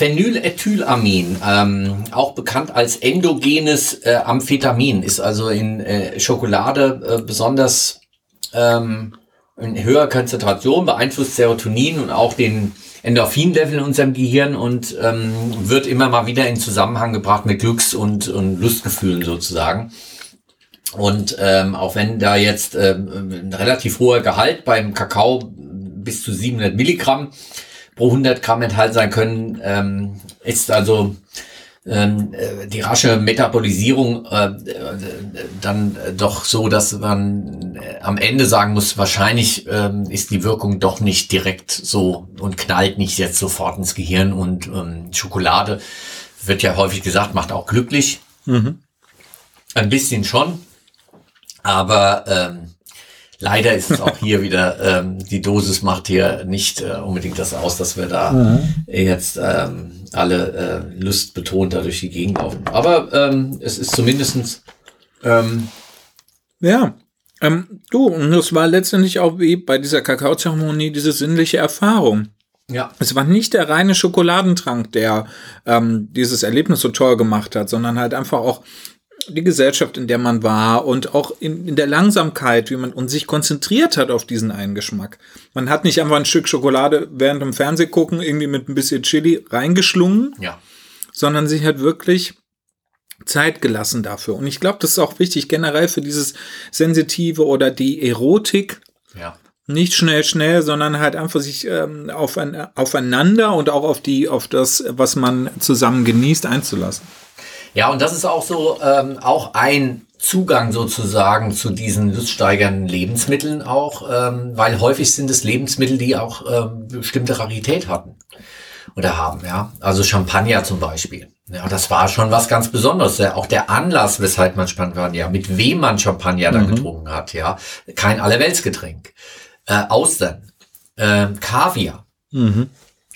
Phenylethylamin, ähm, auch bekannt als endogenes äh, Amphetamin, ist also in äh, Schokolade äh, besonders ähm, in höherer Konzentration, beeinflusst Serotonin und auch den Endorphin-Level in unserem Gehirn und ähm, wird immer mal wieder in Zusammenhang gebracht mit Glücks- und, und Lustgefühlen sozusagen. Und ähm, auch wenn da jetzt ähm, ein relativ hoher Gehalt beim Kakao bis zu 700 Milligramm pro 100 Gramm enthalten sein können, ähm, ist also ähm, äh, die rasche Metabolisierung äh, äh, dann doch so, dass man äh, am Ende sagen muss, wahrscheinlich ähm, ist die Wirkung doch nicht direkt so und knallt nicht jetzt sofort ins Gehirn und ähm, Schokolade wird ja häufig gesagt, macht auch glücklich. Ein bisschen schon, aber ähm, leider ist es auch hier wieder, ähm, die Dosis macht hier nicht äh, unbedingt das aus, dass wir da jetzt ähm, alle äh, lustbetont da durch die Gegend laufen. Aber ähm, es ist zumindestens ähm, Ja. Ähm, du, und das war letztendlich auch wie bei dieser Kakaozeremonie diese sinnliche Erfahrung. ja, Es war nicht der reine Schokoladentrank, der ähm, dieses Erlebnis so toll gemacht hat, sondern halt einfach auch die Gesellschaft, in der man war und auch in, in der Langsamkeit, wie man und sich konzentriert hat auf diesen einen Geschmack. Man hat nicht einfach ein Stück Schokolade während dem Fernsehgucken irgendwie mit ein bisschen Chili reingeschlungen, ja. sondern sich halt wirklich Zeit gelassen dafür. Und ich glaube, das ist auch wichtig generell für dieses Sensitive oder die Erotik, Ja. nicht schnell, schnell, sondern halt einfach sich ähm, auf ein, aufeinander und auch auf die, auf das, was man zusammen genießt, einzulassen. Ja, und das ist auch so, ähm, auch ein Zugang sozusagen zu diesen luststeigernden Lebensmitteln auch, ähm, weil häufig sind es Lebensmittel, die auch ähm, bestimmte Rarität hatten oder haben, ja. Also Champagner zum Beispiel. Ja, das war schon was ganz Besonderes. Ja, auch der Anlass, weshalb man Champagner, mit wem man Champagner da mhm. getrunken hat, ja. Kein Allerweltsgetränk. Äh, Austern, äh, Kaviar. Mhm.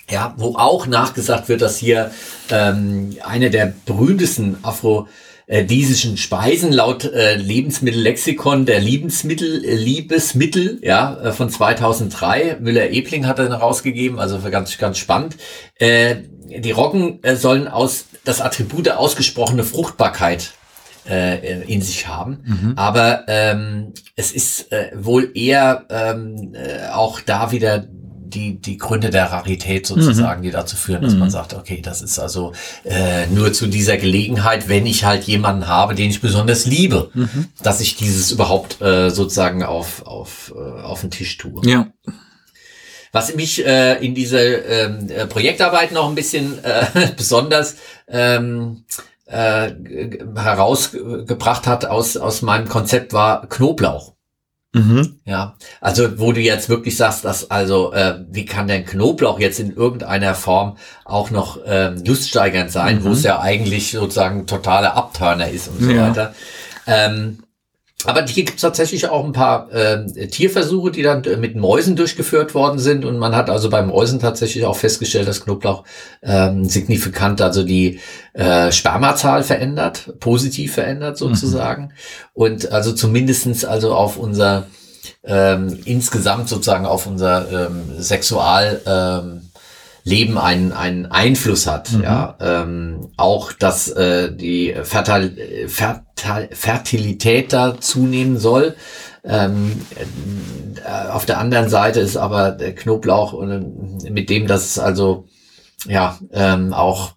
Ja, wo auch nachgesagt wird, dass hier ähm, eine der berühmtesten Afro- äh, Speisen laut äh, Lebensmittellexikon der Lebensmittel, äh, Liebesmittel, ja, äh, von 2003. Müller-Ebling hat er rausgegeben, also ganz, ganz spannend. Äh, die Roggen äh, sollen aus das Attribut der ausgesprochene Fruchtbarkeit äh, in sich haben. Mhm. Aber ähm, es ist äh, wohl eher ähm, äh, auch da wieder die, die Gründe der Rarität sozusagen, mhm. die dazu führen, dass mhm. man sagt, okay, das ist also äh, nur zu dieser Gelegenheit, wenn ich halt jemanden habe, den ich besonders liebe, mhm. dass ich dieses überhaupt äh, sozusagen auf, auf, äh, auf den Tisch tue. Ja. Was mich äh, in diese ähm, äh, Projektarbeit noch ein bisschen äh, besonders ähm, äh, herausgebracht hat aus, aus meinem Konzept war Knoblauch. Mhm. Ja, also wo du jetzt wirklich sagst, dass also äh, wie kann denn Knoblauch jetzt in irgendeiner Form auch noch ähm, luststeigernd sein, mhm. wo es ja eigentlich sozusagen totaler Abturner ist und so ja. weiter. Ähm, aber hier gibt es tatsächlich auch ein paar äh, Tierversuche, die dann äh, mit Mäusen durchgeführt worden sind. Und man hat also bei Mäusen tatsächlich auch festgestellt, dass Knoblauch ähm, signifikant also die äh, Spermazahl verändert, positiv verändert sozusagen. Mhm. Und also zumindestens also auf unser ähm, insgesamt sozusagen auf unser ähm, Sexual ähm, Leben einen, einen Einfluss hat. Mhm. Ja, ähm, auch dass äh, die Fertil, Fertil, Fertilität da zunehmen soll. Ähm, äh, auf der anderen Seite ist aber der Knoblauch, äh, mit dem das also ja ähm, auch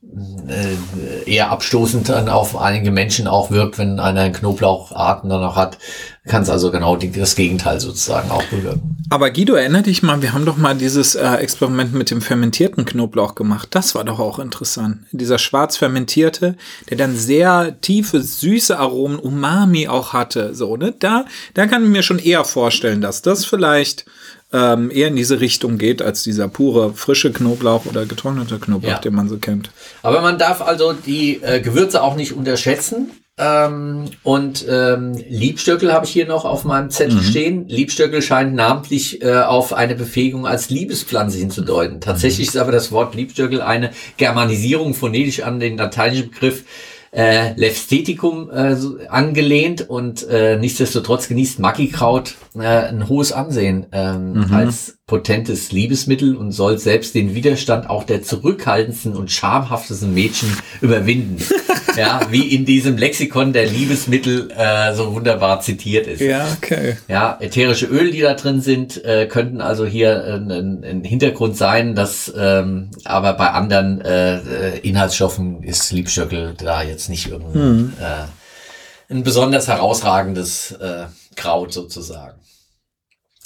äh, eher abstoßend dann auf einige Menschen auch wirkt, wenn einer Knoblaucharten dann auch hat, kann es also genau die, das Gegenteil sozusagen auch bewirken. Aber Guido, erinnere dich mal, wir haben doch mal dieses äh, Experiment mit dem fermentierten Knoblauch gemacht. Das war doch auch interessant. Dieser schwarz fermentierte, der dann sehr tiefe, süße Aromen, Umami auch hatte. So, ne? Da, da kann ich mir schon eher vorstellen, dass das vielleicht ähm, eher in diese Richtung geht, als dieser pure frische Knoblauch oder getrocknete Knoblauch, ja. den man so kennt. Aber man darf also die äh, Gewürze auch nicht unterschätzen. Ähm, und ähm, Liebstöckel habe ich hier noch auf meinem Zettel mhm. stehen. Liebstöckel scheint namentlich äh, auf eine Befähigung als Liebespflanze hinzudeuten. Tatsächlich mhm. ist aber das Wort Liebstöckel eine Germanisierung phonetisch an den lateinischen Begriff äh, Lefsteticum äh, angelehnt und äh, nichtsdestotrotz genießt Magikraut äh, ein hohes Ansehen ähm, mhm. als potentes Liebesmittel und soll selbst den Widerstand auch der zurückhaltendsten und schamhaftesten Mädchen überwinden. ja, wie in diesem Lexikon der Liebesmittel äh, so wunderbar zitiert ist. Ja, okay. Ja, ätherische Öle, die da drin sind, äh, könnten also hier ein, ein, Hintergrund sein, dass ähm, aber bei anderen äh, Inhaltsstoffen ist Liebstöckel da jetzt nicht irgendwie hm. äh, ein besonders herausragendes äh, Kraut sozusagen.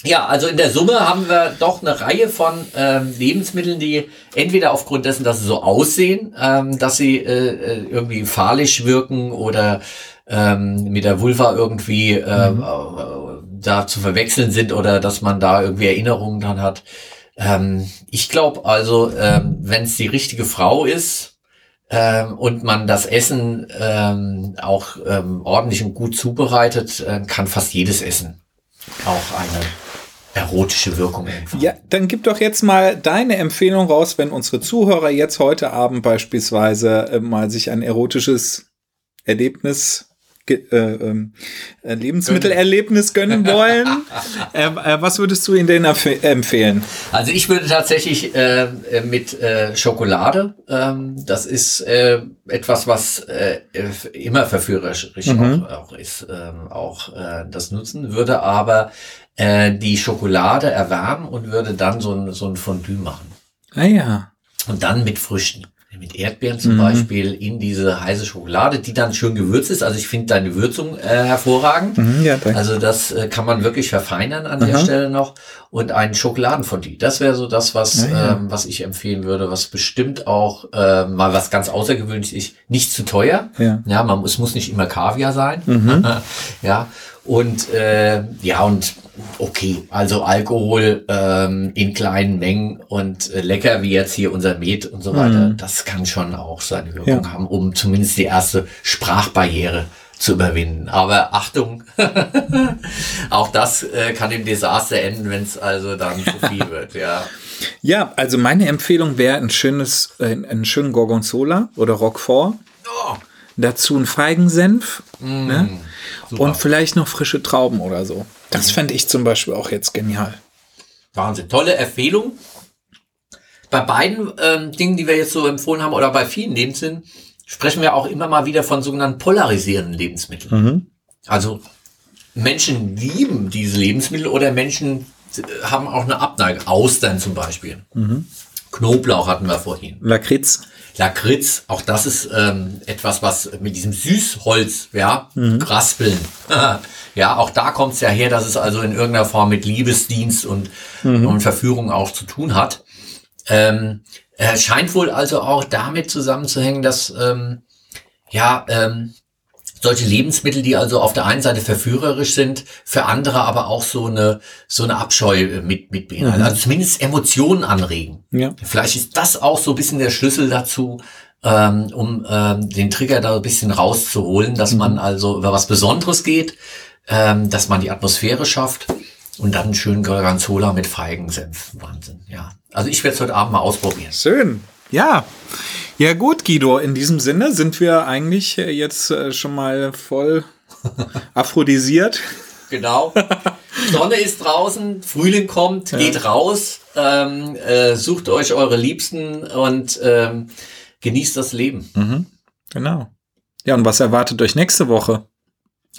Ja, also in der Summe haben wir doch eine Reihe von ähm, Lebensmitteln, die entweder aufgrund dessen, dass sie so aussehen, ähm, dass sie äh, äh irgendwie phallisch wirken oder ähm, mit der Vulva irgendwie äh, mhm. äh, da zu verwechseln sind oder dass man da irgendwie Erinnerungen dran hat. Ähm, ich glaube also, ähm, wenn es die richtige Frau ist ähm, und man das Essen ähm, auch ähm, ordentlich und gut zubereitet, äh, kann fast jedes Essen auch eine erotische Wirkung einfach. Ja, dann gib doch jetzt mal deine Empfehlung raus, wenn unsere Zuhörer jetzt heute Abend beispielsweise äh, mal sich ein erotisches Erlebnis äh, ähm, äh, Lebensmittelerlebnis gönnen wollen. äh, äh, was würdest du ihnen denn empfehlen? Also ich würde tatsächlich äh, mit äh, Schokolade, ähm, das ist etwas, was immer verführerisch mhm. auch, auch, ist, ähm, auch das nutzen würde, aber die Schokolade erwärmen und würde dann so ein, so ein Fondue machen. Ah ja. Und dann mit Früchten. Mit Erdbeeren zum Mhm. Beispiel in diese heiße Schokolade, die dann schön gewürzt ist. Also ich finde deine Würzung äh, hervorragend. Mhm, ja, danke. Also das äh, kann man wirklich verfeinern an der Aha. Stelle noch. Und ein Schokoladenfondue. Das wäre so das, was, Ja, ja. Ähm, was ich empfehlen würde, was bestimmt auch äh, mal was ganz außergewöhnlich ist. Nicht zu teuer. Ja. Ja, man, es muss nicht immer Kaviar sein. Mhm. ja. Und äh, ja, und okay, also Alkohol ähm, in kleinen Mengen und äh, lecker wie jetzt hier unser Met und so weiter, Mhm. das kann schon auch seine Wirkung Ja. haben, um zumindest die erste Sprachbarriere zu überwinden. Aber Achtung, auch das äh, kann im Desaster enden, wenn es also dann zu viel wird. Ja, Ja, also meine Empfehlung wäre ein schönes, äh, einen schönen Gorgonzola oder Roquefort. oh, Dazu ein Feigensenf. ne? Super. Und vielleicht noch frische Trauben oder so. Das fände ich zum Beispiel auch jetzt genial. Wahnsinn, tolle Empfehlung. Bei beiden ähm, Dingen, die wir jetzt so empfohlen haben, oder bei vielen Lebensmitteln, sprechen wir auch immer mal wieder von sogenannten polarisierenden Lebensmitteln. Also Menschen lieben diese Lebensmittel oder Menschen äh, haben auch eine Abneigung. Austern zum Beispiel. Knoblauch hatten wir vorhin. Lakritz. Lakritz, auch das ist ähm, etwas, was mit diesem Süßholz, ja, Raspeln. ja, auch da kommt es ja her, dass es also in irgendeiner Form mit Liebesdienst und, und Verführung auch zu tun hat. Ähm, äh, scheint wohl also auch damit zusammenzuhängen, dass ähm, ja ähm, solche Lebensmittel, die also auf der einen Seite verführerisch sind, für andere aber auch so eine so eine Abscheu äh, mit mit beinhalten. Also zumindest Emotionen anregen. Ja. Vielleicht ist das auch so ein bisschen der Schlüssel dazu, ähm, um ähm, den Trigger da ein bisschen rauszuholen, dass man also über was Besonderes geht, ähm, dass man die Atmosphäre schafft und dann einen schönen Gorgonzola mit Feigensenf. Wahnsinn, ja. Also ich werde es heute Abend mal ausprobieren. Schön. Ja. Ja gut, Guido, in diesem Sinne sind wir eigentlich äh, jetzt äh, schon mal voll aphrodisiert. Genau. Sonne ist draußen, Frühling kommt, geht raus, ähm, äh, sucht euch eure Liebsten und ähm, genießt das Leben. Genau. Ja, und was erwartet euch nächste Woche?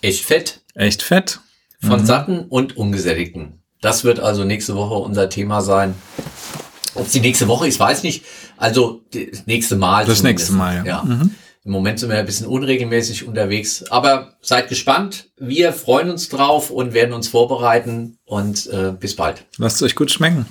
Echt fett. Echt fett. von satten und ungesättigten. Das wird also nächste Woche unser Thema sein. Ob es die nächste Woche ist, weiß nicht. Also das nächste Mal. Das nächste Mal, ja. ja. Mhm. Im Moment sind wir ein bisschen unregelmäßig unterwegs. Aber seid gespannt. Wir freuen uns drauf und werden uns vorbereiten. Und äh, bis bald. Lasst euch gut schmecken.